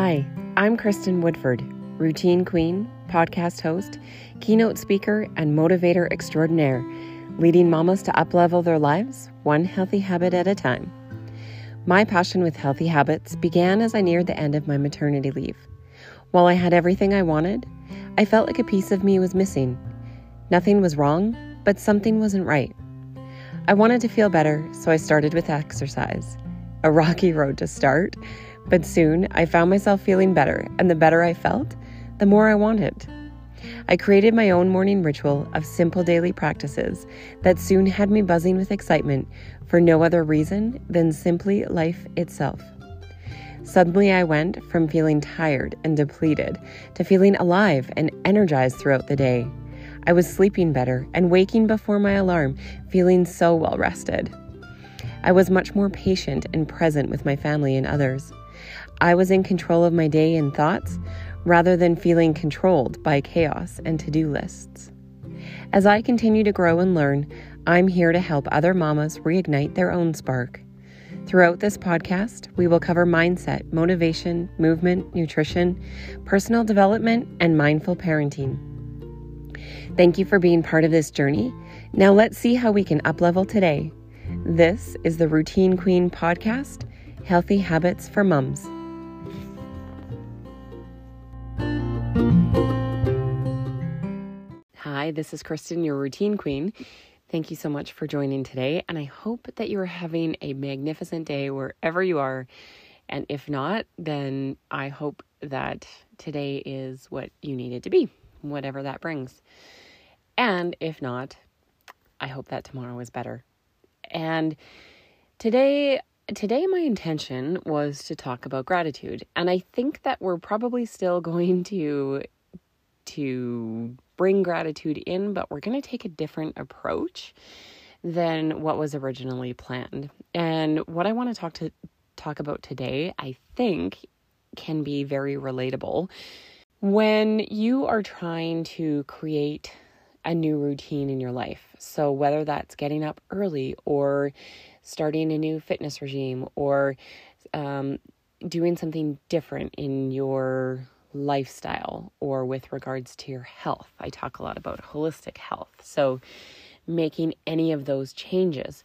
Hi, I'm Kristin Woodford, routine queen, podcast host, keynote speaker, and motivator extraordinaire, leading mamas to uplevel their lives one healthy habit at a time. My passion with healthy habits began as I neared the end of my maternity leave. While I had everything I wanted, I felt like a piece of me was missing. Nothing was wrong, but something wasn't right. I wanted to feel better, so I started with exercise. A rocky road to start, but soon I found myself feeling better, and the better I felt, the more I wanted. I created my own morning ritual of simple daily practices that soon had me buzzing with excitement for no other reason than simply life itself. Suddenly, I went from feeling tired and depleted to feeling alive and energized throughout the day. I was sleeping better and waking before my alarm, feeling so well rested. I was much more patient and present with my family and others. I was in control of my day and thoughts rather than feeling controlled by chaos and to do lists. As I continue to grow and learn, I'm here to help other mamas reignite their own spark. Throughout this podcast, we will cover mindset, motivation, movement, nutrition, personal development, and mindful parenting. Thank you for being part of this journey. Now let's see how we can uplevel today. This is the Routine Queen podcast, Healthy Habits for Mums. Hi, this is Kristin, your routine queen. Thank you so much for joining today, and I hope that you are having a magnificent day wherever you are. And if not, then I hope that today is what you need it to be, whatever that brings. And if not, I hope that tomorrow is better. And today today my intention was to talk about gratitude and i think that we're probably still going to to bring gratitude in but we're going to take a different approach than what was originally planned. And what i want to talk to talk about today i think can be very relatable. When you are trying to create a new routine in your life so whether that's getting up early or starting a new fitness regime or um, doing something different in your lifestyle or with regards to your health. I talk a lot about holistic health. So, making any of those changes.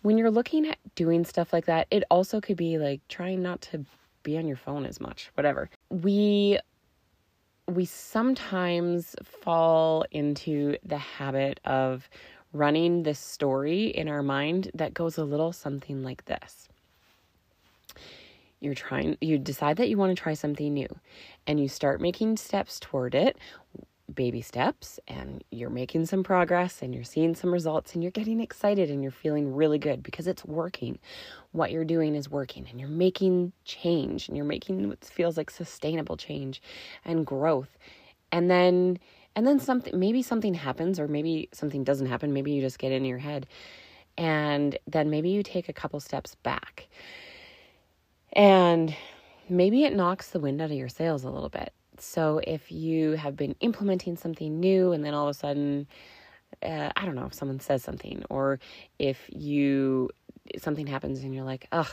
When you're looking at doing stuff like that, it also could be like trying not to be on your phone as much, whatever. We we sometimes fall into the habit of running this story in our mind that goes a little something like this. You're trying, you decide that you want to try something new and you start making steps toward it, baby steps, and you're making some progress and you're seeing some results and you're getting excited and you're feeling really good because it's working. What you're doing is working and you're making change and you're making what feels like sustainable change and growth. And then and then something maybe something happens or maybe something doesn't happen maybe you just get in your head and then maybe you take a couple steps back and maybe it knocks the wind out of your sails a little bit so if you have been implementing something new and then all of a sudden uh, i don't know if someone says something or if you something happens and you're like ugh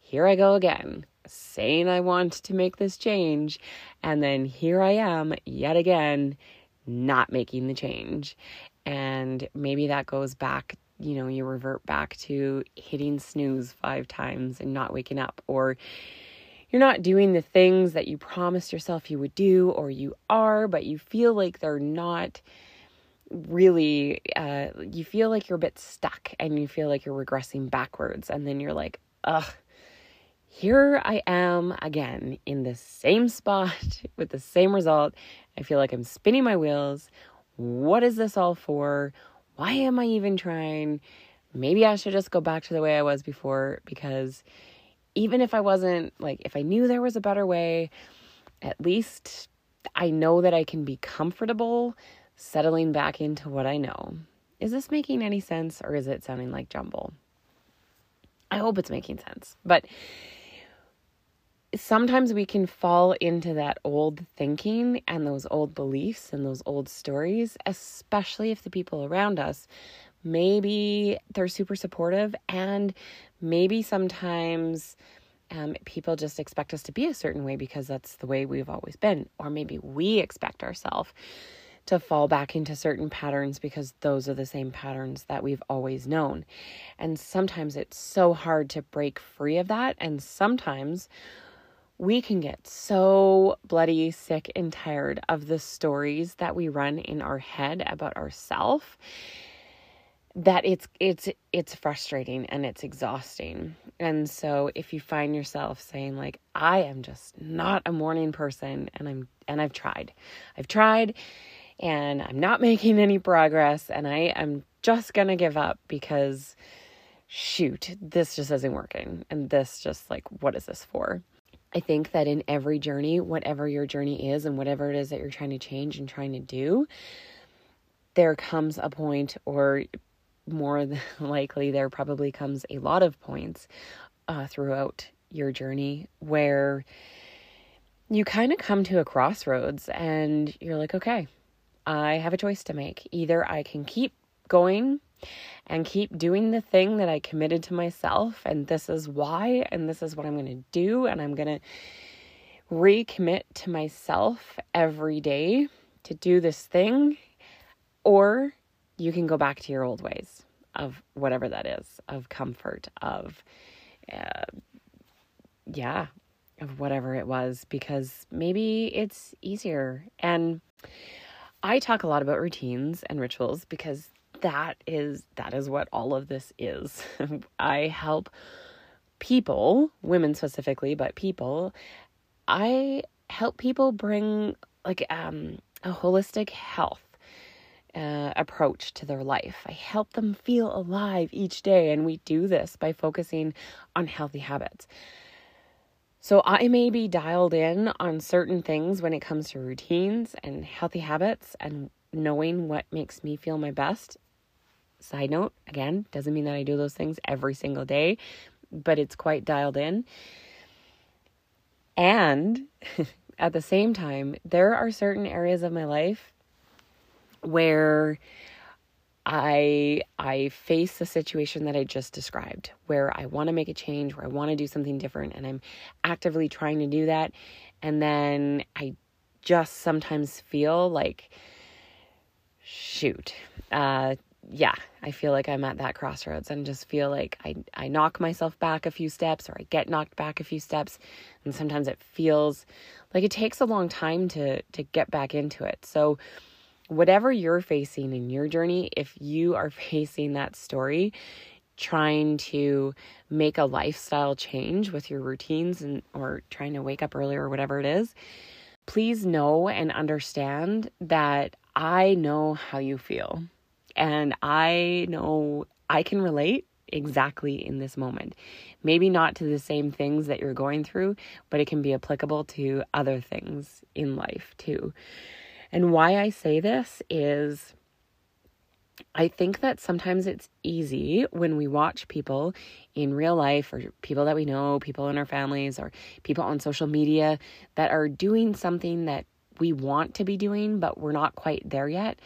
here i go again saying I want to make this change, and then here I am yet again not making the change. And maybe that goes back, you know, you revert back to hitting snooze five times and not waking up, or you're not doing the things that you promised yourself you would do, or you are, but you feel like they're not really uh you feel like you're a bit stuck and you feel like you're regressing backwards and then you're like ugh here I am again in the same spot with the same result. I feel like I'm spinning my wheels. What is this all for? Why am I even trying? Maybe I should just go back to the way I was before because even if I wasn't, like, if I knew there was a better way, at least I know that I can be comfortable settling back into what I know. Is this making any sense or is it sounding like jumble? I hope it's making sense. But sometimes we can fall into that old thinking and those old beliefs and those old stories, especially if the people around us maybe they're super supportive and maybe sometimes um, people just expect us to be a certain way because that's the way we've always been. Or maybe we expect ourselves to fall back into certain patterns because those are the same patterns that we've always known. And sometimes it's so hard to break free of that. And sometimes we can get so bloody sick and tired of the stories that we run in our head about ourselves that it's it's it's frustrating and it's exhausting. And so if you find yourself saying like I am just not a morning person and I'm and I've tried. I've tried and I'm not making any progress and I am just going to give up because shoot, this just isn't working and this just like what is this for? I think that in every journey, whatever your journey is and whatever it is that you're trying to change and trying to do, there comes a point or more than likely there probably comes a lot of points uh, throughout your journey where you kind of come to a crossroads and you're like, okay, I have a choice to make. Either I can keep going and keep doing the thing that I committed to myself, and this is why, and this is what I'm going to do, and I'm going to recommit to myself every day to do this thing, or you can go back to your old ways of whatever that is, of comfort, of, uh, yeah, of whatever it was, because maybe it's easier. And I talk a lot about routines and rituals because that is that is what all of this is. I help people, women specifically, but people, I help people bring like um a holistic health uh, approach to their life. I help them feel alive each day, and we do this by focusing on healthy habits. So, I may be dialed in on certain things when it comes to routines and healthy habits and knowing what makes me feel my best. Side note, again, doesn't mean that I do those things every single day, but it's quite dialed in. And at the same time, there are certain areas of my life where I I face the situation that I just described where I want to make a change, where I want to do something different and I'm actively trying to do that and then I just sometimes feel like shoot. Uh yeah, I feel like I'm at that crossroads and just feel like I I knock myself back a few steps or I get knocked back a few steps and sometimes it feels like it takes a long time to to get back into it. So whatever you're facing in your journey, if you are facing that story, trying to make a lifestyle change with your routines and or trying to wake up earlier or whatever it is, please know and understand that I know how you feel. And I know I can relate exactly in this moment. Maybe not to the same things that you're going through, but it can be applicable to other things in life too. And why I say this is I think that sometimes it's easy when we watch people in real life or people that we know, people in our families or people on social media that are doing something that we want to be doing, but we're not quite there yet.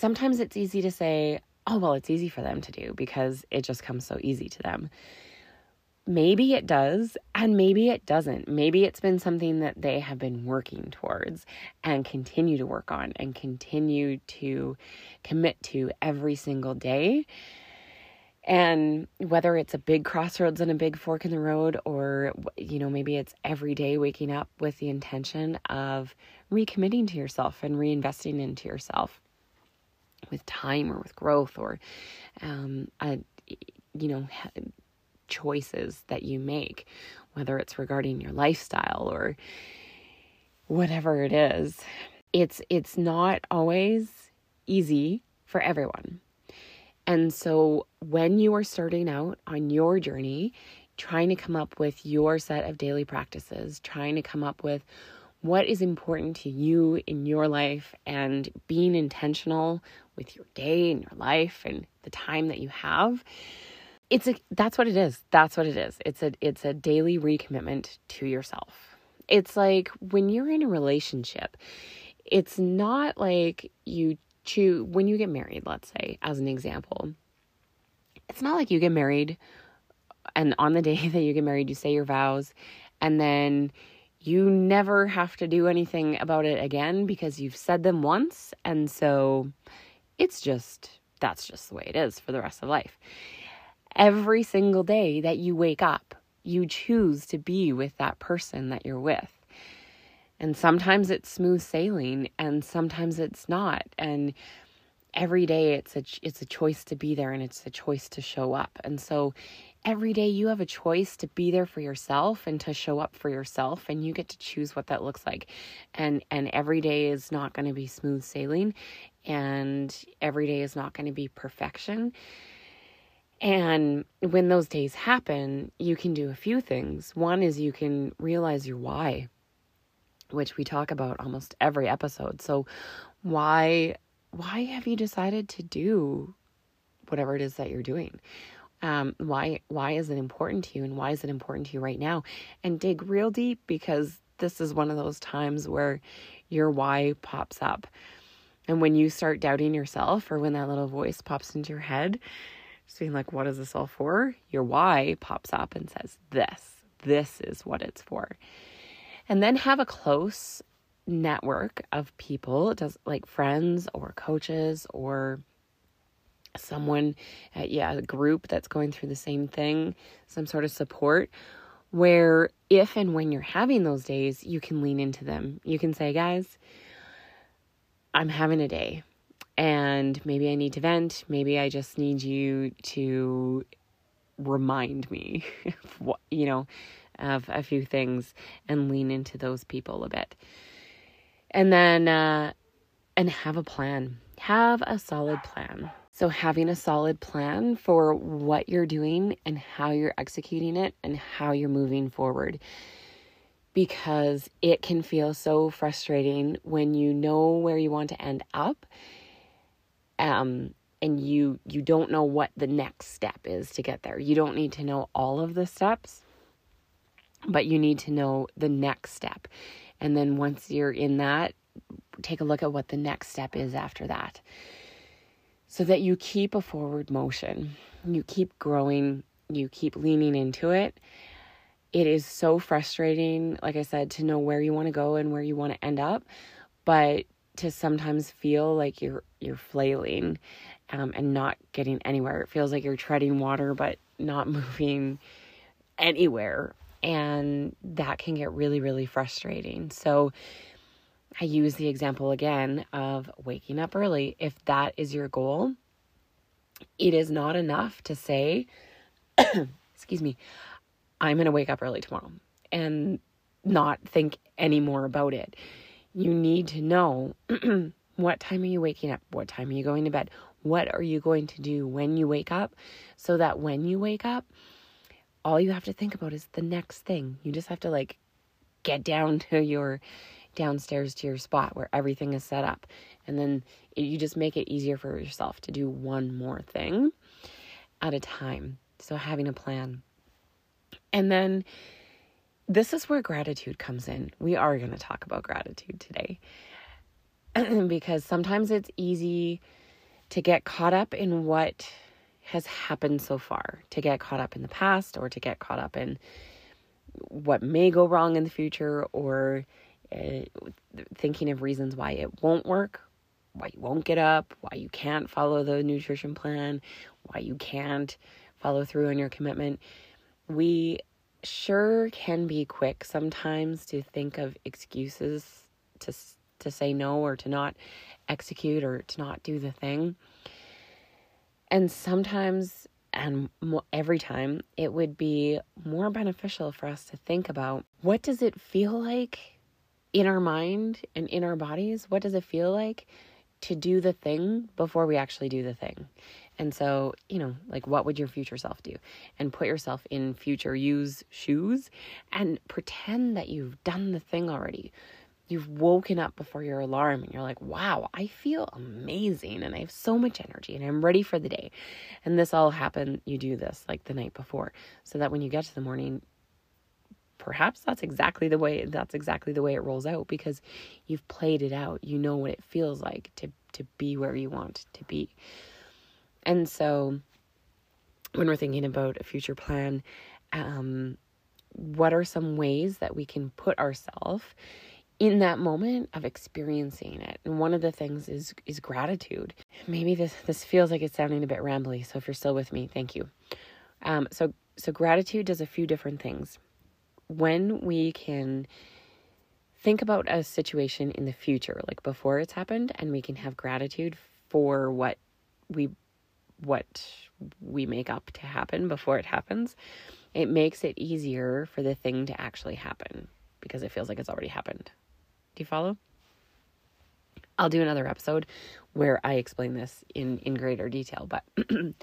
Sometimes it's easy to say, oh, well, it's easy for them to do because it just comes so easy to them maybe it does and maybe it doesn't. Maybe it's been something that they have been working towards and continue to work on and continue to commit to every single day. And whether it's a big crossroads and a big fork in the road, or, you know, maybe it's every day waking up with the intention of recommitting to yourself and reinvesting into yourself with time or with growth or, um, a, you know, choices that you make, whether it's regarding your lifestyle or whatever it is. It's it's not always easy for everyone. And so when you are starting out on your journey, trying to come up with your set of daily practices, trying to come up with what is important to you in your life and being intentional with your day and your life and the time that you have. It's a that's what it is. That's what it is. It's a it's a daily recommitment to yourself. It's like when you're in a relationship it's not like you choose when you get married let's say as an example it's not like you get married and on the day that you get married, you say your vows, and then you never have to do anything about it again because you've said them once. And so it's just, that's just the way it is for the rest of life. Every single day that you wake up, you choose to be with that person that you're with. And sometimes it's smooth sailing and sometimes it's not. And every day it's a it's a choice to be there and it's a choice to show up. And so every day you have a choice to be there for yourself and to show up for yourself and you get to choose what that looks like. And and every day is not going to be smooth sailing and every day is not going to be perfection. And when those days happen you can do a few things. One is you can realize your why which we talk about almost every episode. So why why have you decided to do whatever it is that you're doing? Um, why why is it important to you and why is it important to you right now? And dig real deep because this is one of those times where your why pops up. And when you start doubting yourself or when that little voice pops into your head saying like what is this all for? Your why pops up and says this this is what it's for. And then have a close network of people does like friends or coaches or someone, uh, yeah, a group that's going through the same thing, some sort of support, where if and when you're having those days, you can lean into them. You can say, guys, I'm having a day and maybe I need to vent. Maybe I just need you to remind me, what, you know, of a few things and lean into those people a bit. And then, uh, and have a plan. Have a solid plan. So, having a solid plan for what you're doing and how you're executing it and how you're moving forward. Because it can feel so frustrating when you know where you want to end up um, and you you don't know what the next step is to get there. You don't need to know all of the steps, but you need to know the next step. And then once you're in that, take a look at what the next step is after that so that you keep a forward motion. You keep growing, you keep leaning into it. It is so frustrating, like I said, to know where you want to go and where you want to end up, but to sometimes feel like you're you're flailing um, and not getting anywhere. It feels like you're treading water but not moving anywhere, and that can get really really frustrating. So I use the example again of waking up early. If that is your goal, it is not enough to say, excuse me, I'm going to wake up early tomorrow and not think any more about it. You need to know what time are you waking up? What time are you going to bed? What are you going to do when you wake up? So that when you wake up, all you have to think about is the next thing. You just have to like get down to your downstairs to your spot where everything is set up. And then you just make it easier for yourself to do one more thing at a time. So, having a plan. And then this is where gratitude comes in. We are going to talk about gratitude today because sometimes it's easy to get caught up in what has happened so far, to get caught up in the past or to get caught up in what may go wrong in the future or uh, thinking of reasons why it won't work, why you won't get up, why you can't follow the nutrition plan, why you can't follow through on your commitment. We sure can be quick sometimes to think of excuses to to say no or to not execute or to not do the thing. And sometimes and every time it would be more beneficial for us to think about what does it feel like in our mind and in our bodies, what does it feel like to do the thing before we actually do the thing? And so, you know, like what would your future self do? And put yourself in future you's shoes and pretend that you've done the thing already. You've woken up before your alarm and you're like, wow, I feel amazing and I have so much energy and I'm ready for the day. And this all happened, you do this like the night before so that when you get to the morning, perhaps that's exactly the way that's exactly the way it rolls out because you've played it out. You know what it feels like to to be where you want to be. And so when we're thinking about a future plan, um, what are some ways that we can put ourselves in that moment of experiencing it. And one of the things is is gratitude. Maybe this this feels like it's sounding a bit rambly so if you're still with me thank you. Um, so so gratitude does a few different things. When we can think about a situation in the future like before it's happened and we can have gratitude for what we what we make up to happen before it happens it makes it easier for the thing to actually happen because it feels like it's already happened do you follow? I'll do another episode where I explain this in, in greater detail, but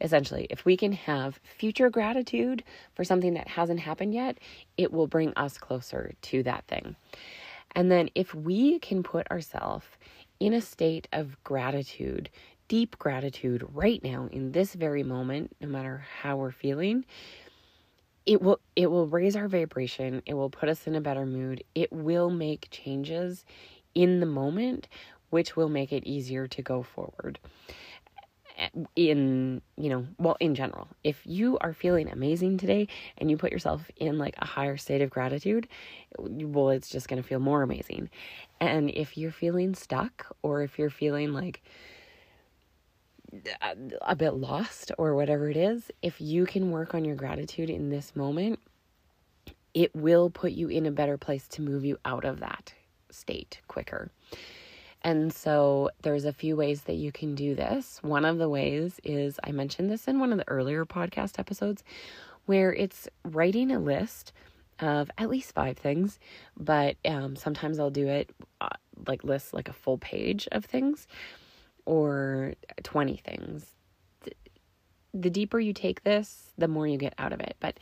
essentially, if we can have future gratitude for something that hasn't happened yet, it will bring us closer to that thing. And then if we can put ourselves in a state of gratitude, deep gratitude right now in this very moment, no matter how we're feeling, it will it will raise our vibration. It will put us in a better mood. It will make changes in the moment which will make it easier to go forward. In you know well in general if you are feeling amazing today and you put yourself in like a higher state of gratitude well it's just going to feel more amazing. And if you're feeling stuck or if you're feeling like a bit lost or whatever it is, if you can work on your gratitude in this moment, it will put you in a better place to move you out of that state quicker. And so there's a few ways that you can do this. One of the ways is I mentioned this in one of the earlier podcast episodes where it's writing a list of at least five things, but um, sometimes I'll do it uh, like list like a full page of things or 20 things. The deeper you take this, the more you get out of it. But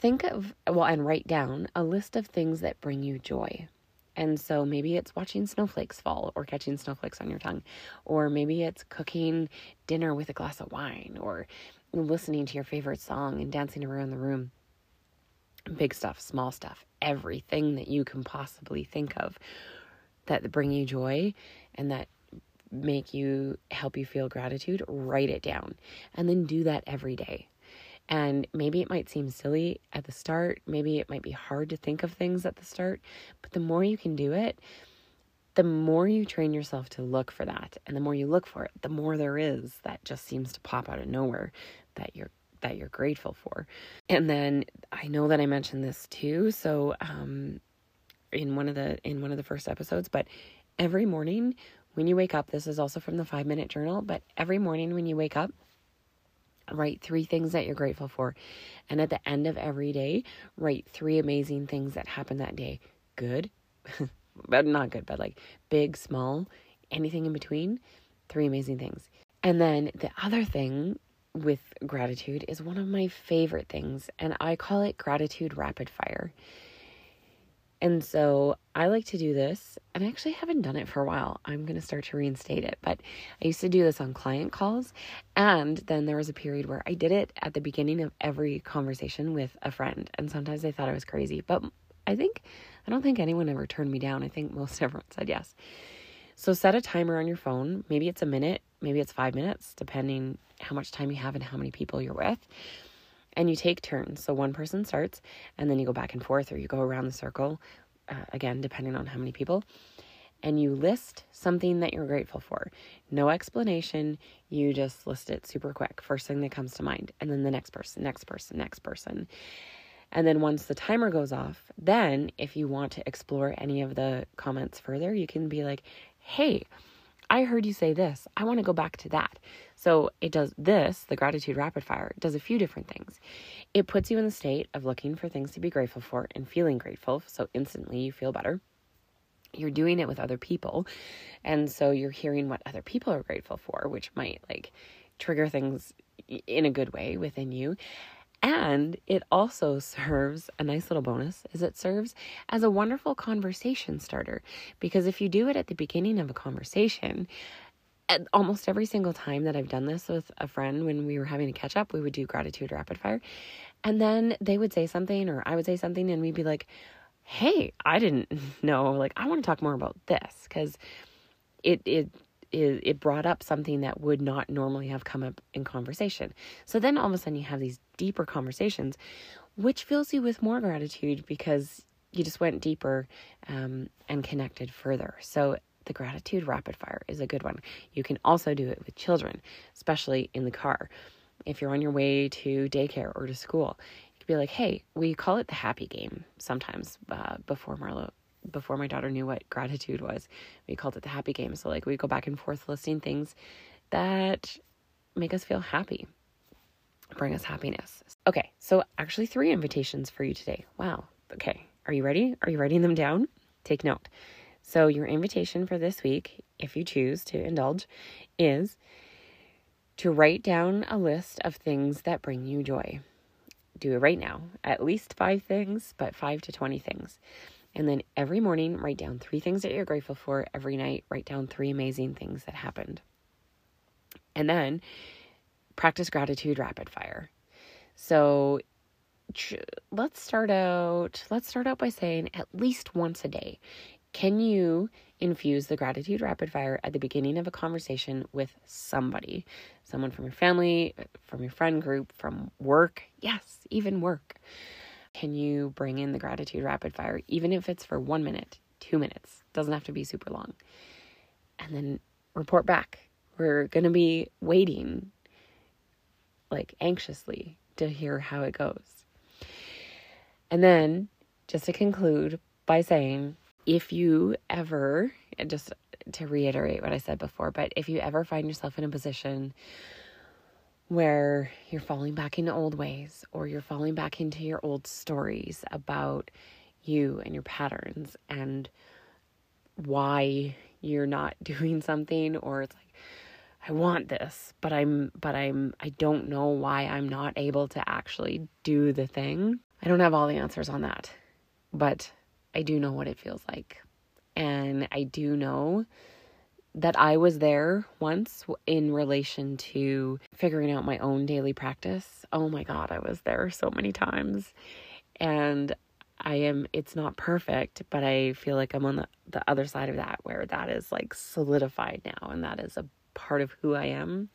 think of, well, and write down a list of things that bring you joy. And so maybe it's watching snowflakes fall or catching snowflakes on your tongue, or maybe it's cooking dinner with a glass of wine, or listening to your favorite song and dancing around the room. Big stuff, small stuff, everything that you can possibly think of that bring you joy and that make you help you feel gratitude, write it down and then do that every day. And maybe it might seem silly at the start, maybe it might be hard to think of things at the start, but the more you can do it, the more you train yourself to look for that and the more you look for it, the more there is that just seems to pop out of nowhere that you're that you're grateful for. And then I know that I mentioned this too, so um in one of the in one of the first episodes, but every morning when you wake up, this is also from the five minute journal, but every morning when you wake up, write three things that you're grateful for. And at the end of every day, write three amazing things that happened that day. Good, but not good, but like big, small, anything in between. Three amazing things. And then the other thing with gratitude is one of my favorite things, and I call it gratitude rapid fire. And so I like to do this, and I actually haven't done it for a while. I'm going to start to reinstate it, but I used to do this on client calls. And then there was a period where I did it at the beginning of every conversation with a friend. And sometimes they thought I was crazy, but I think, I don't think anyone ever turned me down. I think most everyone said yes. So set a timer on your phone. Maybe it's a minute, maybe it's five minutes, depending how much time you have and how many people you're with and you take turns. So one person starts, and then you go back and forth, or you go around the circle, uh, again, depending on how many people, and you list something that you're grateful for. No explanation, you just list it super quick, first thing that comes to mind, and then the next person, next person, next person. And then once the timer goes off, then if you want to explore any of the comments further, you can be like, hey, I heard you say this. I want to go back to that. So it does this, the gratitude rapid fire, does a few different things. It puts you in the state of looking for things to be grateful for and feeling grateful. So instantly you feel better. You're doing it with other people. And so you're hearing what other people are grateful for, which might like trigger things in a good way within you. And it also serves a nice little bonus is it serves as a wonderful conversation starter. Because if you do it at the beginning of a conversation, almost every single time that I've done this with a friend when we were having a catch up, we would do gratitude rapid fire. And then they would say something or I would say something and we'd be like, "Hey, I didn't know. Like I want to talk more about this. Cuz it it it, it brought up something that would not normally have come up in conversation. So then all of a sudden you have these deeper conversations, which fills you with more gratitude because you just went deeper um, and connected further. So the gratitude rapid fire is a good one. You can also do it with children, especially in the car. If you're on your way to daycare or to school, you could be like, "Hey, we call it the happy game." Sometimes uh, before Marlo before my daughter knew what gratitude was. We called it the happy game. So, like, we go back and forth listing things that make us feel happy, bring us happiness. Okay, so actually, three invitations for you today. Wow. Okay, are you ready? Are you writing them down? Take note. So, your invitation for this week, if you choose to indulge, is to write down a list of things that bring you joy. Do it right now. At least five things, but five to 20 things. And then every morning, write down three things that you're grateful for. Every night, write down three amazing things that happened. And then practice gratitude rapid fire. So tr- let's start out let's start out by saying at least once a day can you infuse the gratitude rapid fire at the beginning of a conversation with somebody someone from your family from your friend group from work yes even work can you bring in the gratitude rapid fire, even if it's for one minute, two minutes? Doesn't have to be super long. And then report back. We're going to be waiting, like anxiously, to hear how it goes. And then, just to conclude by saying, if you ever, just to reiterate what I said before, but if you ever find yourself in a position where you're falling back into old ways or you're falling back into your old stories about you and your patterns and why you're not doing something or it's like I want this but I'm but I'm I don't know why I'm not able to actually do the thing. I don't have all the answers on that. But I do know what it feels like. And I do know that I was there once in relation to figuring out my own daily practice. Oh my God, I was there so many times. And I am, it's not perfect, but I feel like I'm on the, the other side of that where that is like solidified now and that is a part of who I am.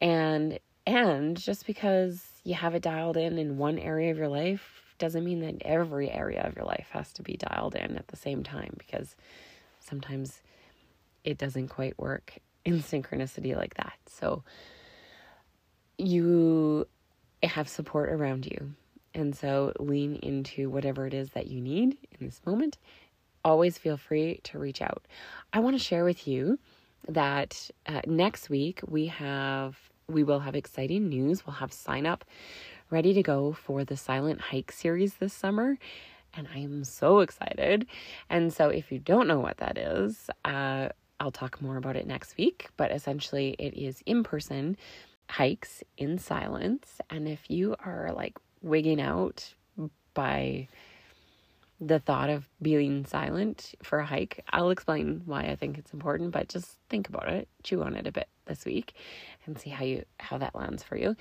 And, and just because you have it dialed in in one area of your life doesn't mean that every area of your life has to be dialed in at the same time because sometimes it doesn't quite work in synchronicity like that. So you have support around you. And so lean into whatever it is that you need in this moment. Always feel free to reach out. I want to share with you that uh, next week we have we will have exciting news. We'll have sign up ready to go for the Silent Hike series this summer and I am so excited. And so, if you don't know what that is, uh, I'll talk more about it next week, but essentially it is in person hikes in silence. And if you are like wigging out by the thought of being silent for a hike, I'll explain why I think it's important, but just think about it, chew on it a bit this week and see how you how that lands for you.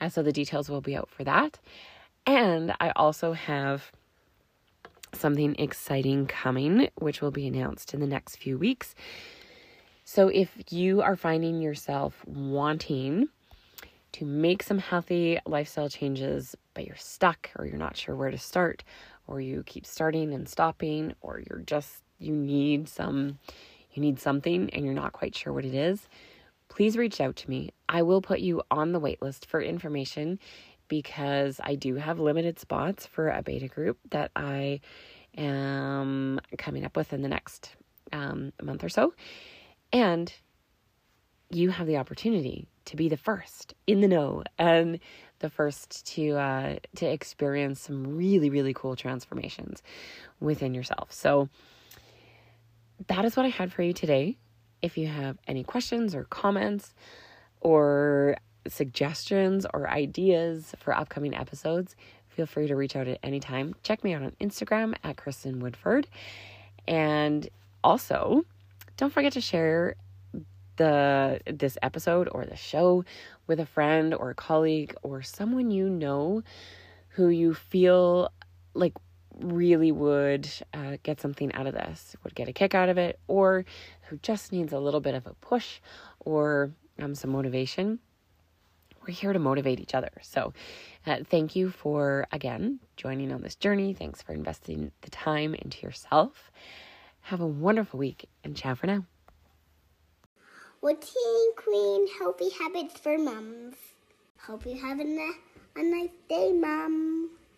Uh, so the details will be out for that. And I also have something exciting coming, which will be announced in the next few weeks. So if you are finding yourself wanting to make some healthy lifestyle changes, but you're stuck or you're not sure where to start, or you keep starting and stopping, or you're just, you need some, you need something and you're not quite sure what it is, please reach out to me. I will put you on the wait list for information because I do have limited spots for a beta group that I am coming up with in the next um, month or so. And you have the opportunity to be the first in the know and the first to uh, to experience some really really cool transformations within yourself. So that is what I had for you today. If you have any questions or comments or suggestions or ideas for upcoming episodes, feel free to reach out at any time. Check me out on Instagram at Kristin Woodford. And also, don't forget to share the this episode or the show with a friend or a colleague or someone you know who you feel like really would uh, get something out of this, would get a kick out of it, or who just needs a little bit of a push or um, some motivation, we're here to motivate each other. So, uh, thank you for again joining on this journey. Thanks for investing the time into yourself. Have a wonderful week and ciao for now. Routine Queen Healthy Habits for Moms. Hope you have a, a nice day, Mom.